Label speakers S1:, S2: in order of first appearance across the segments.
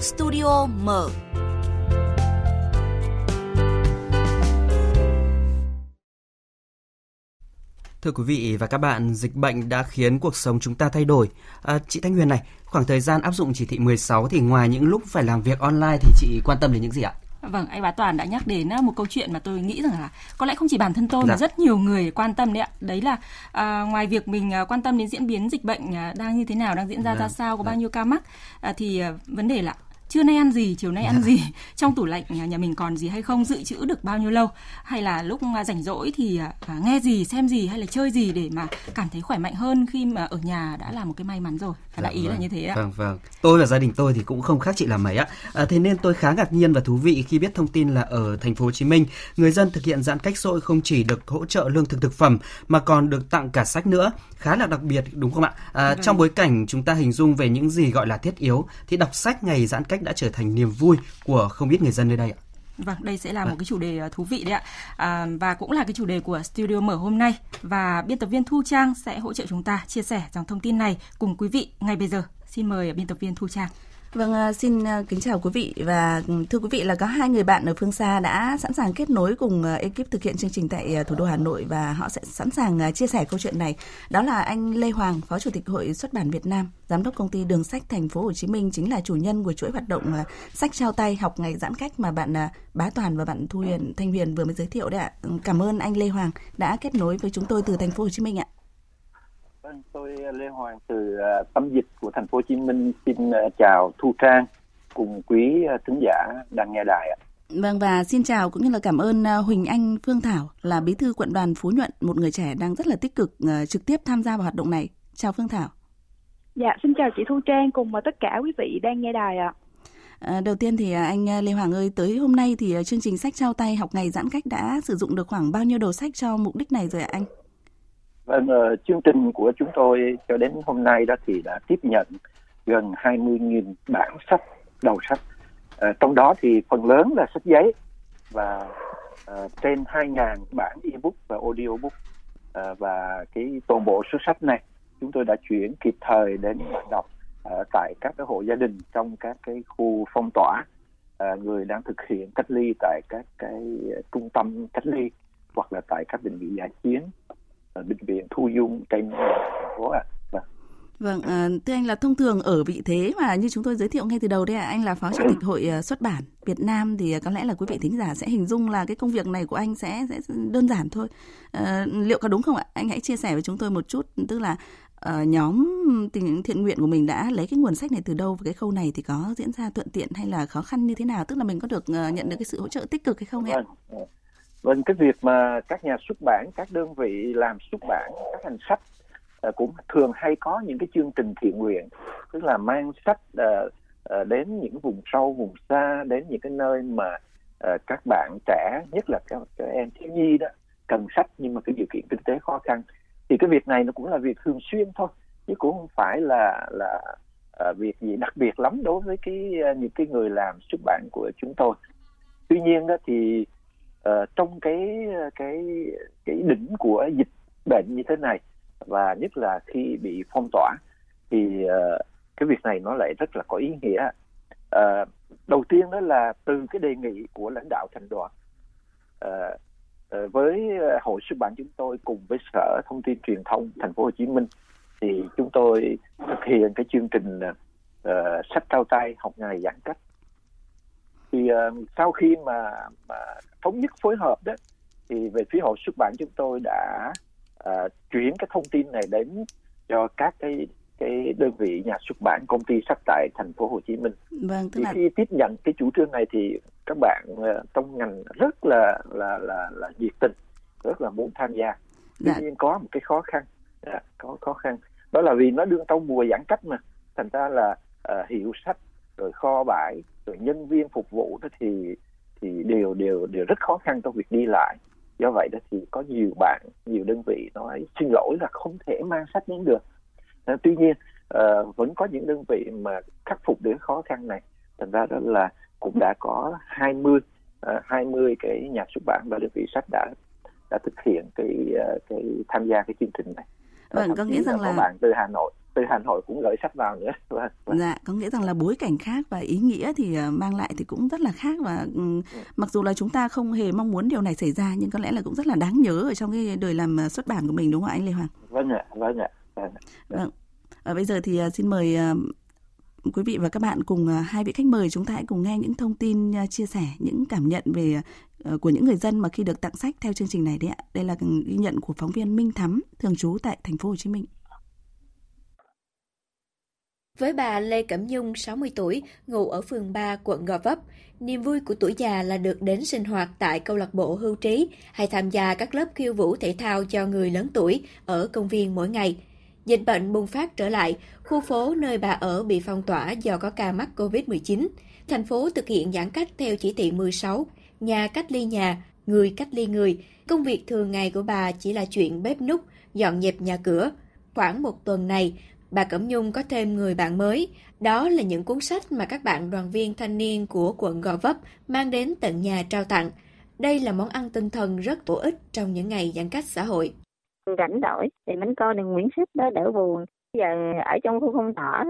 S1: Studio mở
S2: Thưa quý vị và các bạn, dịch bệnh đã khiến cuộc sống chúng ta thay đổi. À, chị Thanh Huyền này, khoảng thời gian áp dụng chỉ thị 16 thì ngoài những lúc phải làm việc online thì chị quan tâm đến những gì ạ?
S3: Vâng, anh Bá Toàn đã nhắc đến một câu chuyện mà tôi nghĩ rằng là có lẽ không chỉ bản thân tôi dạ. mà rất nhiều người quan tâm đấy ạ. Đấy là à, ngoài việc mình à, quan tâm đến diễn biến dịch bệnh à, đang như thế nào, đang diễn ra dạ. ra sao, có bao dạ. nhiêu ca mắc, à, thì à, vấn đề là trưa nay ăn gì chiều nay ăn gì trong tủ lạnh nhà mình còn gì hay không dự trữ được bao nhiêu lâu? Hay là lúc rảnh rỗi thì à, nghe gì xem gì hay là chơi gì để mà cảm thấy khỏe mạnh hơn khi mà ở nhà đã là một cái may mắn rồi? Dạ, đại ý vâng, là như thế ạ.
S2: vâng vâng. Tôi và gia đình tôi thì cũng không khác chị là mấy ạ. À, thế nên tôi khá ngạc nhiên và thú vị khi biết thông tin là ở thành phố Hồ Chí Minh người dân thực hiện giãn cách xã hội không chỉ được hỗ trợ lương thực thực phẩm mà còn được tặng cả sách nữa. Khá là đặc biệt đúng không ạ? À, vâng. trong bối cảnh chúng ta hình dung về những gì gọi là thiết yếu thì đọc sách ngày giãn cách đã trở thành niềm vui của không ít người dân nơi đây ạ.
S3: Vâng, đây sẽ là một vâng. cái chủ đề ờ, thú vị đấy ạ. À, và cũng là cái chủ đề của Studio Mở hôm nay. Và biên tập viên Thu Trang sẽ hỗ trợ chúng ta chia sẻ dòng thông tin này cùng quý vị ngay bây giờ. Xin mời biên tập viên Thu Trang.
S4: Vâng, à, xin à, kính chào quý vị và ừ, thưa quý vị là có hai người bạn ở phương xa đã sẵn sàng kết nối cùng à, ekip thực hiện chương trình tại thủ đô Hà Nội và họ sẽ sẵn sàng chia sẻ câu chuyện này. Đó là anh Lê Hoàng, Phó Chủ tịch Hội Xuất bản Việt Nam, Giám đốc công ty Đường sách Thành phố Hồ Chí Minh chính là chủ nhân của chuỗi hoạt động sách trao tay học ngày giãn cách mà bạn Bá Toàn và bạn Thu Huyền Thanh Huyền vừa mới giới thiệu đấy ạ. Ừ, cảm ơn anh Lê Hoàng đã kết nối với chúng tôi từ Thành phố Hồ Chí Minh ạ.
S5: Vâng, tôi ờ, Lê Hoàng từ ờ, tâm dịch của thành phố Hồ Chí Minh xin ờ, chào Thu Trang cùng quý thính giả đang nghe đài ạ.
S4: Vâng và xin chào cũng như là cảm ơn Huỳnh Anh Phương Thảo là bí thư quận đoàn Phú Nhuận, một người trẻ đang rất là tích cực trực tiếp tham gia vào hoạt động này. Chào Phương Thảo.
S6: Dạ, xin chào chị Thu Trang cùng tất cả quý vị đang nghe đài ạ.
S4: À, đầu tiên thì anh Lê Hoàng ơi, tới hôm nay thì chương trình sách trao tay học ngày giãn cách đã sử dụng được khoảng bao nhiêu đầu sách cho mục đích này rồi ạ anh?
S5: Vâng, uh, chương trình của chúng tôi cho đến hôm nay đó thì đã tiếp nhận gần 20.000 bản sách, đầu sách. Uh, trong đó thì phần lớn là sách giấy và uh, trên 2.000 bản ebook và audiobook. Uh, và cái toàn bộ số sách này chúng tôi đã chuyển kịp thời đến bạn đọc uh, tại các cái hộ gia đình trong các cái khu phong tỏa uh, người đang thực hiện cách ly tại các cái trung tâm cách ly hoặc là tại các bệnh viện giải chiến bệnh viện thu dung trên thành phố ạ. À. Vâng.
S4: Vâng, à, thưa anh là thông thường ở vị thế mà như chúng tôi giới thiệu ngay từ đầu đây, anh là phó chủ tịch hội ờ, xuất bản Việt Nam thì có lẽ là quý vị thính giả sẽ hình dung là cái công việc này của anh sẽ sẽ đơn giản thôi. À, liệu có đúng không ạ? Anh hãy chia sẻ với chúng tôi một chút, tức là uh, nhóm tình thiện nguyện của mình đã lấy cái nguồn sách này từ đâu và cái khâu này thì có diễn ra thuận tiện hay là khó khăn như thế nào? Tức là mình có được nhận được cái sự hỗ trợ tích cực hay không ạ?
S5: Vâng. Vâng, cái việc mà các nhà xuất bản, các đơn vị làm xuất bản, các hành sách ờ, cũng thường hay có những cái chương trình thiện nguyện, tức là mang sách ờ, ờ, đến những vùng sâu, vùng xa, đến những cái nơi mà các bạn trẻ, nhất là các, các em thiếu nhi đó, cần sách nhưng mà cái điều kiện kinh tế khó khăn. Thì cái việc này nó cũng là việc thường xuyên thôi, chứ cũng không phải là là việc gì đặc biệt lắm đối với cái những cái người làm xuất bản của chúng tôi. Tuy nhiên đó thì uh, trong cái cái cái đỉnh của dịch bệnh như thế này và nhất là khi bị phong tỏa thì uh, cái việc này nó lại rất là có ý nghĩa. Uh, đầu tiên đó là từ cái đề nghị của lãnh đạo thành đoàn uh, uh, với hội xuất bản chúng tôi cùng với sở thông tin truyền thông thành phố Hồ Chí Minh thì chúng tôi thực hiện cái chương trình uh, sách trao tay học ngày giãn cách. Thì uh, sau khi mà, mà thống nhất phối hợp đó thì về phía hội xuất bản chúng tôi đã uh, chuyển cái thông tin này đến cho các cái cái đơn vị nhà xuất bản công ty sách tại thành phố Hồ Chí Minh.
S4: Vâng,
S5: tức là... khi tiếp nhận cái chủ trương này thì các bạn uh, trong ngành rất là là là là nhiệt tình, rất là muốn tham gia. Tuy dạ. nhiên có một cái khó khăn, à, có khó khăn đó là vì nó đương trong mùa giãn cách mà, thành ra là uh, hiệu sách rồi kho bãi rồi nhân viên phục vụ đó thì thì đều đều đều rất khó khăn trong việc đi lại. Do vậy đó thì có nhiều bạn nhiều đơn vị nói xin lỗi là không thể mang sách đến được. À, tuy nhiên uh, vẫn có những đơn vị mà khắc phục được khó khăn này. Thành ra đó là cũng đã có 20 uh, 20 cái nhà xuất bản và đơn vị sách đã đã thực hiện cái uh, cái tham gia cái chương trình này.
S4: Vâng có nghĩa rằng là,
S5: bạn từ Hà Nội từ Hà Nội cũng gửi sách vào nữa. Vâng.
S4: Dạ, có nghĩa rằng là bối cảnh khác và ý nghĩa thì mang lại thì cũng rất là khác và ừ. mặc dù là chúng ta không hề mong muốn điều này xảy ra nhưng có lẽ là cũng rất là đáng nhớ ở trong cái đời làm xuất bản của mình đúng không anh Lê Hoàng?
S5: Vâng ạ, vâng ạ.
S4: Vâng. vâng. À, bây giờ thì xin mời quý vị và các bạn cùng hai vị khách mời chúng ta hãy cùng nghe những thông tin chia sẻ những cảm nhận về của những người dân mà khi được tặng sách theo chương trình này đấy ạ. Đây là ghi nhận của phóng viên Minh Thắm thường trú tại thành phố Hồ Chí Minh.
S1: Với bà Lê Cẩm Nhung, 60 tuổi, ngụ ở phường 3, quận Gò Vấp, niềm vui của tuổi già là được đến sinh hoạt tại câu lạc bộ hưu trí hay tham gia các lớp khiêu vũ thể thao cho người lớn tuổi ở công viên mỗi ngày – Dịch bệnh bùng phát trở lại, khu phố nơi bà ở bị phong tỏa do có ca mắc COVID-19. Thành phố thực hiện giãn cách theo chỉ thị 16, nhà cách ly nhà, người cách ly người. Công việc thường ngày của bà chỉ là chuyện bếp núc, dọn dẹp nhà cửa. Khoảng một tuần này, bà Cẩm Nhung có thêm người bạn mới. Đó là những cuốn sách mà các bạn đoàn viên thanh niên của quận Gò Vấp mang đến tận nhà trao tặng. Đây là món ăn tinh thần rất bổ ích trong những ngày giãn cách xã hội.
S7: Rảnh đổi thì mình coi được Nguyễn Sách đó đỡ buồn. Giờ ở trong khu phong tỏa,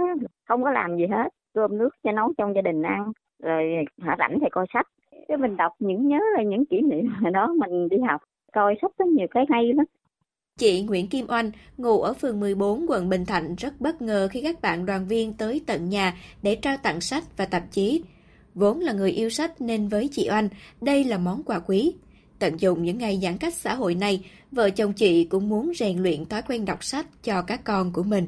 S7: không có làm gì hết. Cơm nước cho nấu trong gia đình ăn, rồi hả, rảnh thì coi sách. Cái mình đọc những nhớ là những kỷ niệm đó mình đi học, coi sách có nhiều cái hay lắm.
S1: Chị Nguyễn Kim Oanh, ngụ ở phường 14, quận Bình Thạnh rất bất ngờ khi các bạn đoàn viên tới tận nhà để trao tặng sách và tạp chí. Vốn là người yêu sách nên với chị Oanh, đây là món quà quý. Tận dụng những ngày giãn cách xã hội này, vợ chồng chị cũng muốn rèn luyện thói quen đọc sách cho các con của mình.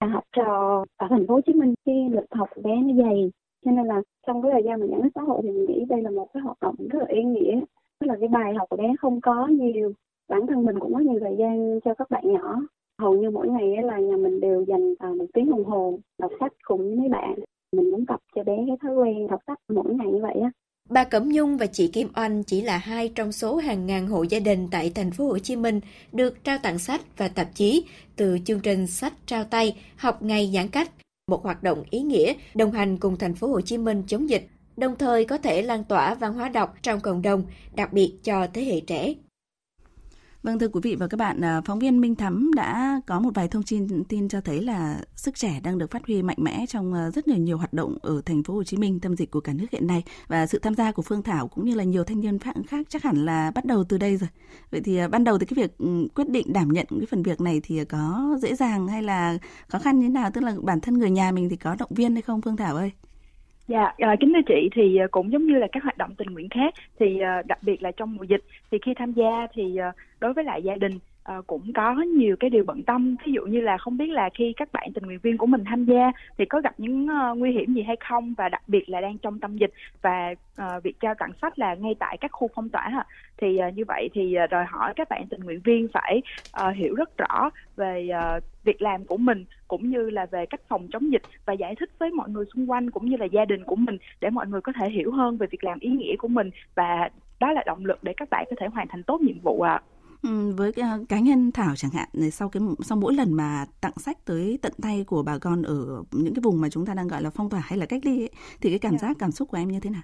S7: Học trò ở thành phố Hồ Chí Minh cái lịch học bé nó dày, cho nên là trong cái thời gian mà giãn cách xã hội thì mình nghĩ đây là một cái hoạt động rất là ý nghĩa. Tức là cái bài học của bé không có nhiều, bản thân mình cũng có nhiều thời gian cho các bạn nhỏ. Hầu như mỗi ngày là nhà mình đều dành à, một tiếng đồng hồ đọc sách cùng với mấy bạn. Mình muốn tập cho bé cái thói quen đọc sách mỗi ngày như vậy á.
S1: Bà Cẩm Nhung và chị Kim Oanh chỉ là hai trong số hàng ngàn hộ gia đình tại thành phố Hồ Chí Minh được trao tặng sách và tạp chí từ chương trình sách trao tay học ngày giãn cách, một hoạt động ý nghĩa đồng hành cùng thành phố Hồ Chí Minh chống dịch, đồng thời có thể lan tỏa văn hóa đọc trong cộng đồng, đặc biệt cho thế hệ trẻ.
S4: Vâng thưa quý vị và các bạn, à, phóng viên Minh Thắm đã có một vài thông tin tin cho thấy là sức trẻ đang được phát huy mạnh mẽ trong à, rất nhiều nhiều hoạt động ở thành phố Hồ Chí Minh tâm dịch của cả nước hiện nay và sự tham gia của Phương Thảo cũng như là nhiều thanh niên khác chắc hẳn là bắt đầu từ đây rồi. Vậy thì à, ban đầu thì cái việc ừ, quyết định đảm nhận cái phần việc này thì có dễ dàng hay là khó khăn như thế nào tức là bản thân người nhà mình thì có động viên hay không Phương Thảo ơi?
S6: Dạ, à, kính thưa chị thì cũng giống như là các hoạt động tình nguyện khác thì à, đặc biệt là trong mùa dịch thì khi tham gia thì ờ, đối với lại gia đình ờ, cũng có nhiều cái điều bận tâm. Ví dụ như là không biết là khi các bạn tình nguyện viên của mình tham gia thì có gặp những ờ, nguy hiểm gì hay không? Và đặc biệt là đang trong tâm dịch và việc trao tặng sách là ngay tại các khu phong tỏa thì như vậy thì đòi hỏi các bạn tình nguyện viên phải hiểu rất rõ về việc làm của mình cũng như là về cách phòng chống dịch và giải thích với mọi người xung quanh cũng như là gia đình của mình để mọi người có thể hiểu hơn về việc làm ý nghĩa của mình và đó là động lực để các bạn có thể hoàn thành tốt nhiệm vụ ạ. À.
S4: Ừ, với cá nhân Thảo chẳng hạn sau cái sau mỗi lần mà tặng sách tới tận tay của bà con ở những cái vùng mà chúng ta đang gọi là phong tỏa hay là cách ly ấy, thì cái cảm yeah. Dạ. giác cảm xúc của em như thế nào?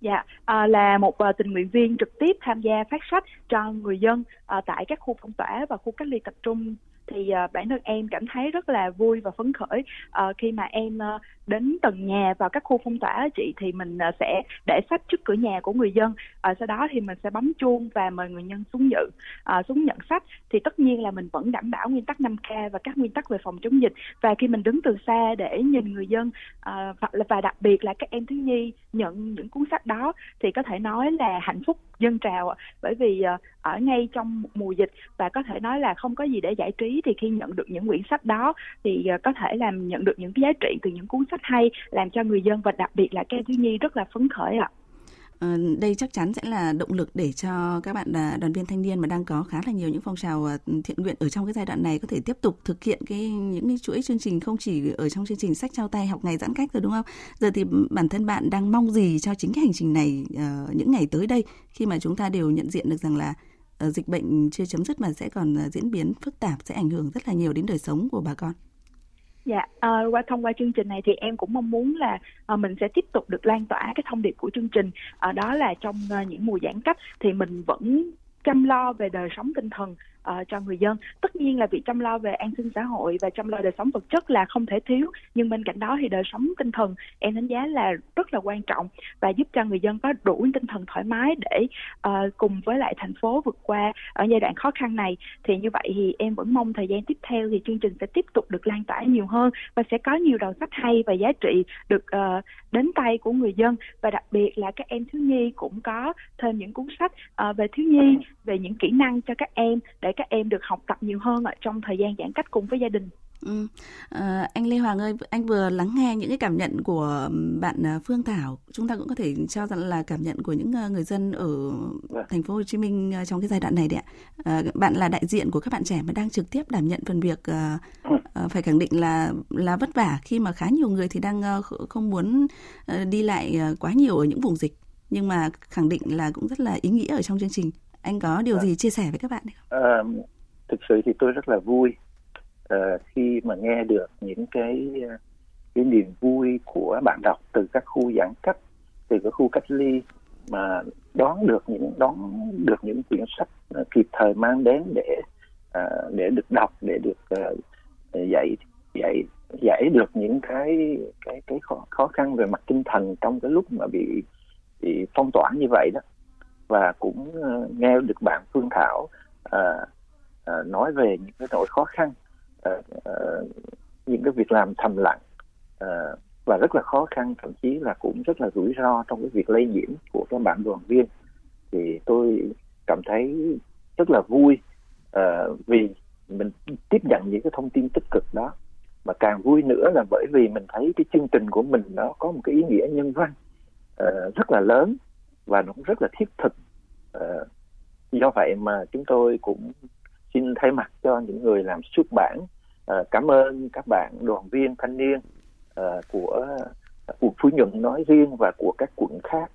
S6: Dạ, à, là một uh, tình nguyện viên trực tiếp tham gia phát sách cho người dân uh, tại các khu phong tỏa và khu cách ly tập trung thì uh, bản thân em cảm thấy rất là vui và phấn khởi. Uh, khi mà em uh, đến từng nhà vào các khu phong tỏa chị thì mình uh, sẽ để sách trước cửa nhà của người dân. Uh, sau đó thì mình sẽ bấm chuông và mời người dân xuống nhận uh, xuống nhận sách. Thì tất nhiên là mình vẫn đảm bảo nguyên tắc 5K và các nguyên tắc về phòng chống dịch. Và khi mình đứng từ xa để nhìn người dân uh, và, và đặc biệt là các em thiếu nhi nhận những cuốn sách đó thì có thể nói là hạnh phúc dân trào bởi vì uh, ở ngay trong mùa dịch và có thể nói là không có gì để giải trí thì khi nhận được những quyển sách đó thì ờ, có thể làm nhận được những cái giá trị từ những cuốn sách hay làm cho người dân và đặc biệt là các thiếu nhi rất là phấn khởi ạ.
S4: À. đây chắc chắn sẽ là động lực để cho các bạn à, đoàn viên thanh niên mà đang có khá là nhiều những phong trào à, thiện nguyện ở trong cái giai đoạn này có thể tiếp tục thực hiện cái những cái chuỗi chương trình không chỉ ở trong chương trình sách, trao tay, học ngày giãn cách rồi, đúng không? Giờ thì bản thân bạn đang mong gì cho chính cái hành trình này ờ, những ngày tới đây khi mà chúng ta đều nhận diện được rằng là Ờ, dịch bệnh chưa chấm dứt mà sẽ còn ờ, diễn biến phức tạp sẽ ảnh hưởng rất là nhiều đến đời sống của bà con.
S6: Dạ, à, qua thông qua chương trình này thì em cũng mong muốn là à, mình sẽ tiếp tục được lan tỏa cái thông điệp của chương trình. À, đó là trong à, những mùa giãn cách thì mình vẫn chăm lo về đời sống tinh thần uh, cho người dân. Tất nhiên là việc chăm lo về an sinh xã hội và chăm lo đời sống vật chất là không thể thiếu nhưng bên cạnh đó thì đời sống tinh thần em đánh giá là rất là quan trọng và giúp cho người dân có đủ tinh thần thoải mái để uh, cùng với lại thành phố vượt qua ở giai đoạn khó khăn này. Thì như vậy thì em vẫn mong thời gian tiếp theo thì chương trình sẽ tiếp tục được lan tỏa nhiều hơn và sẽ có nhiều đầu sách hay và giá trị được uh, đến tay của người dân. Và đặc biệt là các em thiếu nhi cũng có thêm những cuốn sách uh, về thiếu nhi về những kỹ năng cho các em để các em được học tập nhiều hơn ở trong thời gian giãn cách cùng với gia đình
S4: Ừ. À, anh Lê Hoàng ơi, anh vừa lắng nghe những cái cảm nhận của bạn à, Phương Thảo. Chúng ta cũng có thể cho rằng là cảm nhận của những à, người dân ở vâng. thành phố Hồ Chí Minh trong cái giai đoạn này đấy ạ. À, bạn là đại diện của các bạn trẻ mà đang trực tiếp đảm nhận phần việc à, à, phải khẳng định là là vất vả khi mà khá nhiều người thì đang không muốn đi lại quá nhiều ở những vùng dịch nhưng mà khẳng định là cũng rất là ý nghĩa ở trong chương trình. Anh có điều vâng. gì chia sẻ với các bạn không? À,
S5: thực sự thì tôi rất là vui uh, khi mà nghe được những cái ờ, cái niềm vui của bạn đọc từ các khu giãn cách từ các khu cách ly mà đón được những đón được những quyển sách kịp thời mang đến để uh, để được đọc để được uh, dạy dạy giải được những cái cái cái khó, khó khăn về mặt tinh thần trong cái lúc mà bị bị phong tỏa như vậy đó và cũng ờ, nghe được bạn Phương Thảo à, à, nói về những cái nỗi khó khăn à, à, những cái việc làm thầm lặng à, và rất là khó khăn thậm chí là cũng rất là rủi ro trong cái việc lây nhiễm của các bạn đoàn viên. Thì tôi cảm thấy rất là vui à, vì mình tiếp nhận những cái thông tin tích cực đó. Mà càng vui nữa là bởi vì mình thấy cái chương trình của mình nó có một cái ý nghĩa nhân văn uh, rất là lớn và nó cũng rất là thiết thực uh, do vậy mà chúng tôi cũng xin thay mặt cho những người làm xuất bản uh, cảm ơn các bạn đoàn viên thanh niên uh, của quận Phú Nhuận nói riêng và của các quận khác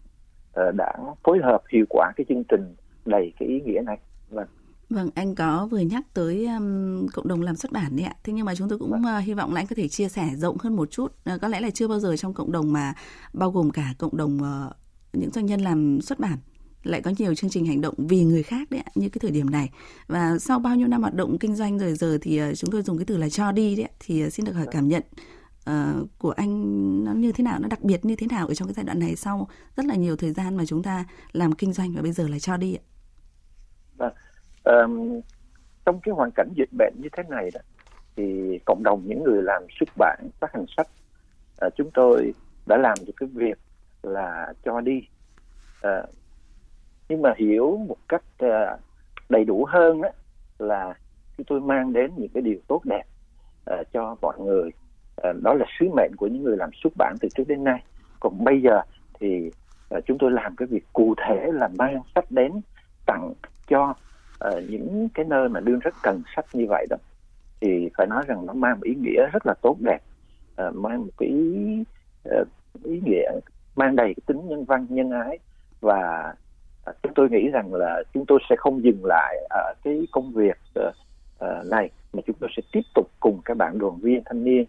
S5: uh, đã phối hợp hiệu quả cái chương trình đầy cái ý nghĩa này.
S4: Vâng. Vâng, anh có vừa nhắc tới um, cộng đồng làm xuất bản đấy ạ. Thế nhưng mà chúng tôi cũng uh, hy vọng là anh có thể chia sẻ rộng hơn một chút. Uh, có lẽ là chưa bao giờ trong cộng đồng mà bao gồm cả cộng đồng uh, những doanh nhân làm xuất bản lại có nhiều chương trình hành động vì người khác đấy ạ, như cái thời điểm này và sau bao nhiêu năm hoạt động kinh doanh rồi giờ thì ờ, chúng tôi dùng cái từ là cho đi đấy thì ờ, xin được hỏi cảm nhận uh, của anh nó như thế nào nó đặc biệt như thế nào ở trong cái giai đoạn này sau rất là nhiều thời gian mà chúng ta làm kinh doanh và bây giờ là cho đi ạ.
S5: Um, trong cái hoàn cảnh dịch bệnh như thế này đó thì cộng đồng những người làm xuất bản phát hành sách uh, chúng tôi đã làm được cái việc là cho đi. À, nhưng mà hiểu một cách à, đầy đủ hơn đó là chúng tôi mang đến những cái điều tốt đẹp à, cho mọi người à, đó là sứ mệnh của những người làm xuất bản từ trước đến nay. Còn bây giờ thì à, chúng tôi làm cái việc cụ thể là mang sách đến tặng cho à, những cái nơi mà đương rất cần sách như vậy đó. Thì phải nói rằng nó mang một ý nghĩa rất là tốt đẹp à, mang một cái ý, ý nghĩa mang đầy cái tính nhân văn nhân ái và À, chúng tôi nghĩ rằng là chúng tôi sẽ không dừng lại ở cái công việc uh, này mà chúng tôi sẽ tiếp tục cùng các bạn đoàn viên thanh niên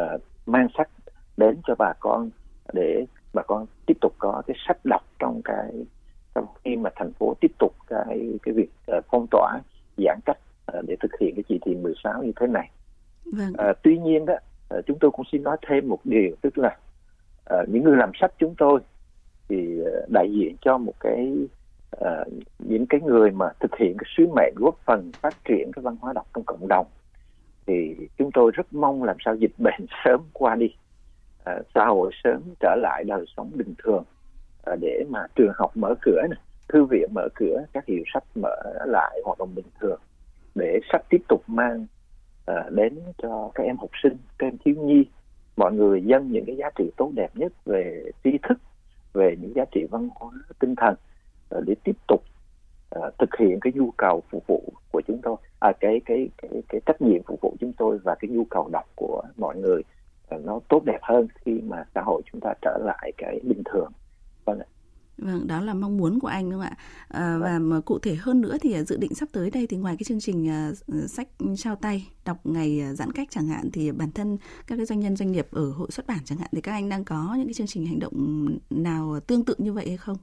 S5: uh, mang sách đến cho bà con để bà con tiếp tục có cái sách đọc trong cái trong khi mà thành phố tiếp tục cái cái việc phong tỏa giãn cách để thực hiện cái chỉ thị 16 như thế này. Vâng. Uh, tuy nhiên đó chúng tôi cũng xin nói thêm một điều tức là uh, những người làm sách chúng tôi thì ờ, đại diện cho một cái uh, những cái người mà thực hiện cái sứ mệnh góp phần phát triển cái văn hóa đọc trong cộng đồng thì chúng tôi rất mong làm sao dịch bệnh sớm qua đi. Uh, xã hội sớm trở lại đời sống bình thường uh, để mà trường học mở cửa này, thư viện mở cửa các hiệu sách mở lại hoạt động bình thường để sách tiếp tục mang uh, đến cho các em học sinh các em thiếu nhi mọi người dân những cái giá trị tốt đẹp nhất về tri thức về những giá trị văn hóa tinh thần ờ, để tiếp tục uh, thực hiện cái nhu cầu phục vụ của chúng tôi. À, cái cái cái cái trách nhiệm phục vụ chúng tôi và cái nhu cầu đọc của mọi người uh, nó tốt đẹp hơn khi mà xã hội chúng ta trở lại cái bình thường. Vâng ạ.
S4: Vâng, đó là mong muốn của anh đúng không ạ? À, và mà cụ thể hơn nữa thì à, dự định sắp tới đây thì ngoài cái chương trình uh, sách trao tay đọc ngày giãn cách chẳng hạn thì bản thân các cái doanh nhân doanh nghiệp ở hội xuất bản chẳng hạn thì các anh đang có những cái chương trình hành động nào tương tự như vậy hay không?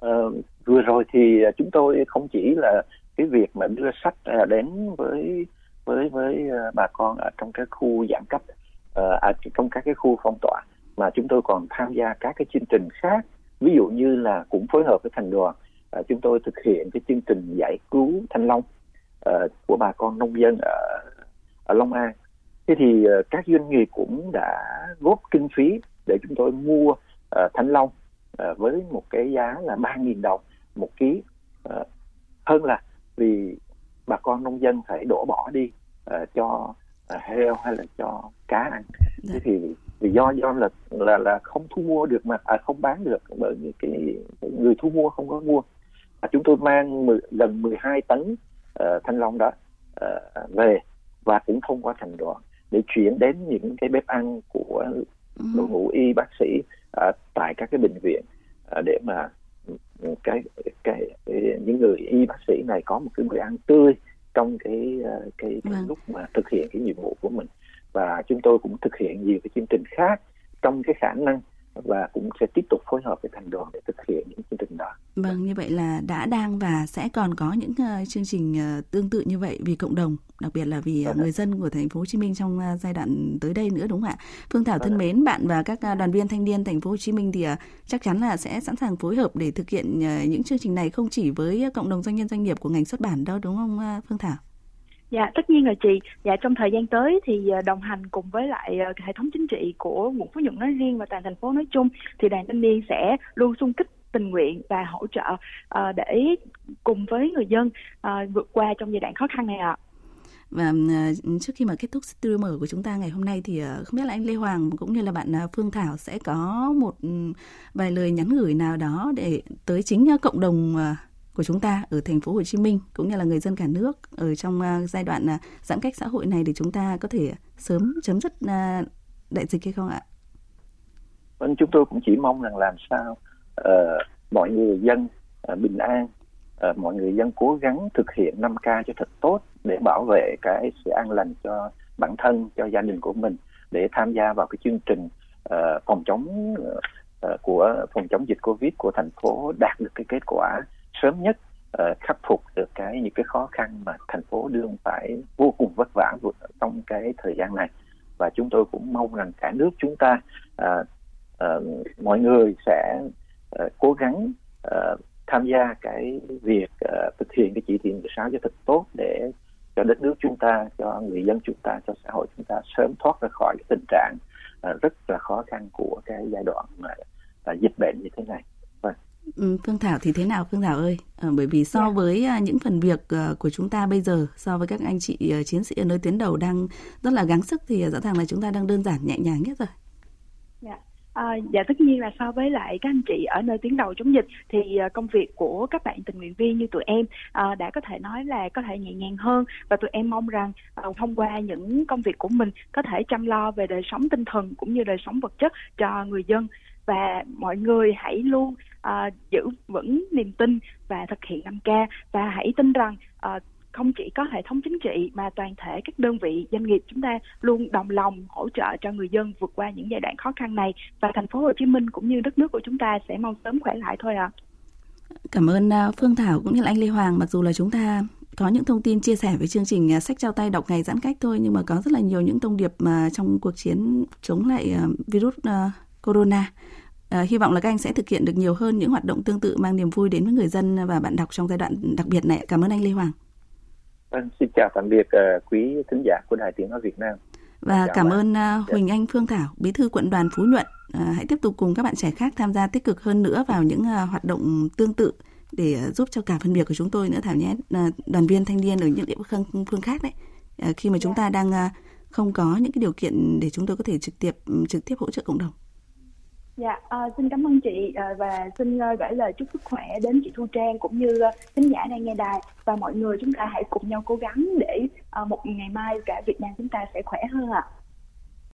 S5: À, vừa rồi thì chúng tôi không chỉ là cái việc mà đưa sách đến với với với bà con ở trong cái khu giãn cách ở trong các cái khu phong tỏa mà chúng tôi còn tham gia các cái chương trình khác ví dụ như là cũng phối hợp với thành đoàn chúng tôi thực hiện cái chương trình giải cứu thanh long của bà con nông dân ở ở Long An. Thế thì các doanh nghiệp cũng đã góp kinh phí để chúng tôi mua thanh long với một cái giá là ba nghìn đồng một ký. Hơn là vì bà con nông dân phải đổ bỏ đi uh, cho uh, heo hay là cho cá ăn. Dạ. thế thì vì do do là là là không thu mua được mà à, không bán được bởi vì cái, người thu mua không có mua à, chúng tôi mang 10, gần 12 tấn uh, thanh long đó uh, về và cũng thông qua thành đoàn để chuyển đến những cái bếp ăn của ừ. đội ngũ y bác sĩ uh, tại các cái bệnh viện uh, để mà cái, cái những người y bác sĩ này có một cái bữa ăn tươi trong cái ờ, cái, cái vâng. lúc mà thực hiện cái nhiệm vụ của mình và chúng tôi cũng thực hiện nhiều cái chương trình khác trong cái khả năng và cũng sẽ tiếp tục phối hợp với thành đoàn để thực hiện những chương trình đó.
S4: Vâng, như vậy là đã đang và sẽ còn có những uh, chương trình uh, tương tự như vậy vì cộng đồng, đặc biệt là vì uh, người dân của thành phố Hồ Chí Minh trong uh, giai đoạn tới đây nữa đúng không ạ? Phương Thảo thân mến, bạn và các uh, đoàn viên thanh niên thành phố Hồ Chí Minh thì uh, chắc chắn là sẽ sẵn sàng phối hợp để thực hiện uh, những chương trình này không chỉ với uh, cộng đồng doanh nhân doanh nghiệp của ngành xuất bản đâu đúng không uh, Phương Thảo?
S6: Dạ, tất nhiên là chị. Dạ, trong thời gian tới thì ờ, đồng hành cùng với lại ờ, hệ thống chính trị của quận Phú Nhuận nói riêng và toàn thành phố nói chung thì đoàn thanh niên sẽ luôn xung kích tình nguyện và hỗ trợ uh, để cùng với người dân uh, vượt qua trong giai đoạn khó khăn này ạ. À.
S4: Và trước khi mà kết thúc studio mở của chúng ta ngày hôm nay thì không biết là anh Lê Hoàng cũng như là bạn Phương Thảo sẽ có một ừ, vài lời nhắn gửi nào đó để tới chính cộng đồng của chúng ta ở thành phố Hồ Chí Minh cũng như là người dân cả nước ở trong à, giai đoạn à, giãn cách xã hội này để chúng ta có thể sớm chấm dứt à, đại dịch hay không ạ?
S5: Vâng, chúng tôi cũng chỉ mong rằng làm sao uh, mọi người dân uh, bình an, uh, mọi người dân cố gắng thực hiện 5K cho thật tốt để bảo vệ cái sự an lành cho bản thân, cho gia đình của mình để tham gia vào cái chương trình uh, phòng chống uh, của phòng chống dịch Covid của thành phố đạt được cái kết quả sớm nhất uh, khắc phục được cái những cái khó khăn mà thành phố đương phải vô cùng vất vả trong cái thời gian này và chúng tôi cũng mong rằng cả nước chúng ta uh, uh, mọi người sẽ uh, cố gắng uh, tham gia cái việc uh, thực hiện cái chỉ thị 16 cho thật tốt để cho đất nước chúng ta, cho người dân chúng ta, cho xã hội chúng ta sớm thoát ra khỏi cái tình trạng uh, rất là khó khăn của cái giai đoạn uh, dịch bệnh như thế này.
S4: Ừ, Phương Thảo thì thế nào Phương Thảo ơi? À, bởi vì so yeah. Dạ. với à, những phần việc à, của chúng ta bây giờ, so với các anh chị à, chiến sĩ ở nơi tuyến đầu đang rất là gắng sức thì rõ ràng là chúng ta đang đơn giản nhẹ nhàng nhất rồi.
S6: Yeah. Dạ. À, dạ tất nhiên là so với lại các anh chị ở nơi tuyến đầu chống dịch thì công việc của các bạn tình nguyện viên như tụi em à, đã có thể nói là có thể nhẹ nhàng hơn và tụi em mong rằng à, thông qua những công việc của mình có thể chăm lo về đời sống tinh thần cũng như đời sống vật chất cho người dân và mọi người hãy luôn uh, giữ vững niềm tin và thực hiện 5K và hãy tin rằng uh, không chỉ có hệ thống chính trị mà toàn thể các đơn vị doanh nghiệp chúng ta luôn đồng lòng hỗ trợ cho người dân vượt qua những giai đoạn khó khăn này và thành phố Hồ Chí Minh cũng như đất nước của chúng ta sẽ mau sớm khỏe lại thôi ạ. À.
S4: Cảm ơn à, Phương Thảo cũng như là anh Lê Hoàng mặc dù là chúng ta có những thông tin chia sẻ với chương trình sách trao tay đọc ngày giãn cách thôi nhưng mà có rất là nhiều những thông điệp mà trong cuộc chiến chống lại virus corona. À, hy vọng là các anh sẽ thực hiện được nhiều hơn những hoạt động tương tự mang niềm vui đến với người dân và bạn đọc trong giai đoạn đặc biệt này. Cảm ơn anh Lê Hoàng.
S5: Vâng, xin chào tạm biệt uh, quý thính giả của Đài Tiếng nói Việt Nam.
S4: Và chào cảm ơn uh, Huỳnh Anh Phương Thảo, Bí thư quận đoàn Phú Nhuận. Uh, hãy tiếp tục cùng các bạn trẻ khác tham gia tích cực hơn nữa vào những uh, hoạt động tương tự để uh, giúp cho cả phân biệt của chúng tôi nữa Thảo nhé. Uh, đoàn viên thanh niên ở những địa phương khác đấy. Uh, khi mà chúng ta đang uh, không có những cái điều kiện để chúng tôi có thể trực tiếp trực tiếp hỗ trợ cộng đồng.
S6: Dạ, uh, xin cảm ơn chị uh, và xin uh, gửi lời chúc sức khỏe đến chị Thu Trang cũng như uh, khán giả đang nghe đài và mọi người chúng ta hãy cùng nhau cố gắng để uh, một ngày mai cả Việt Nam chúng ta sẽ khỏe hơn ạ. À.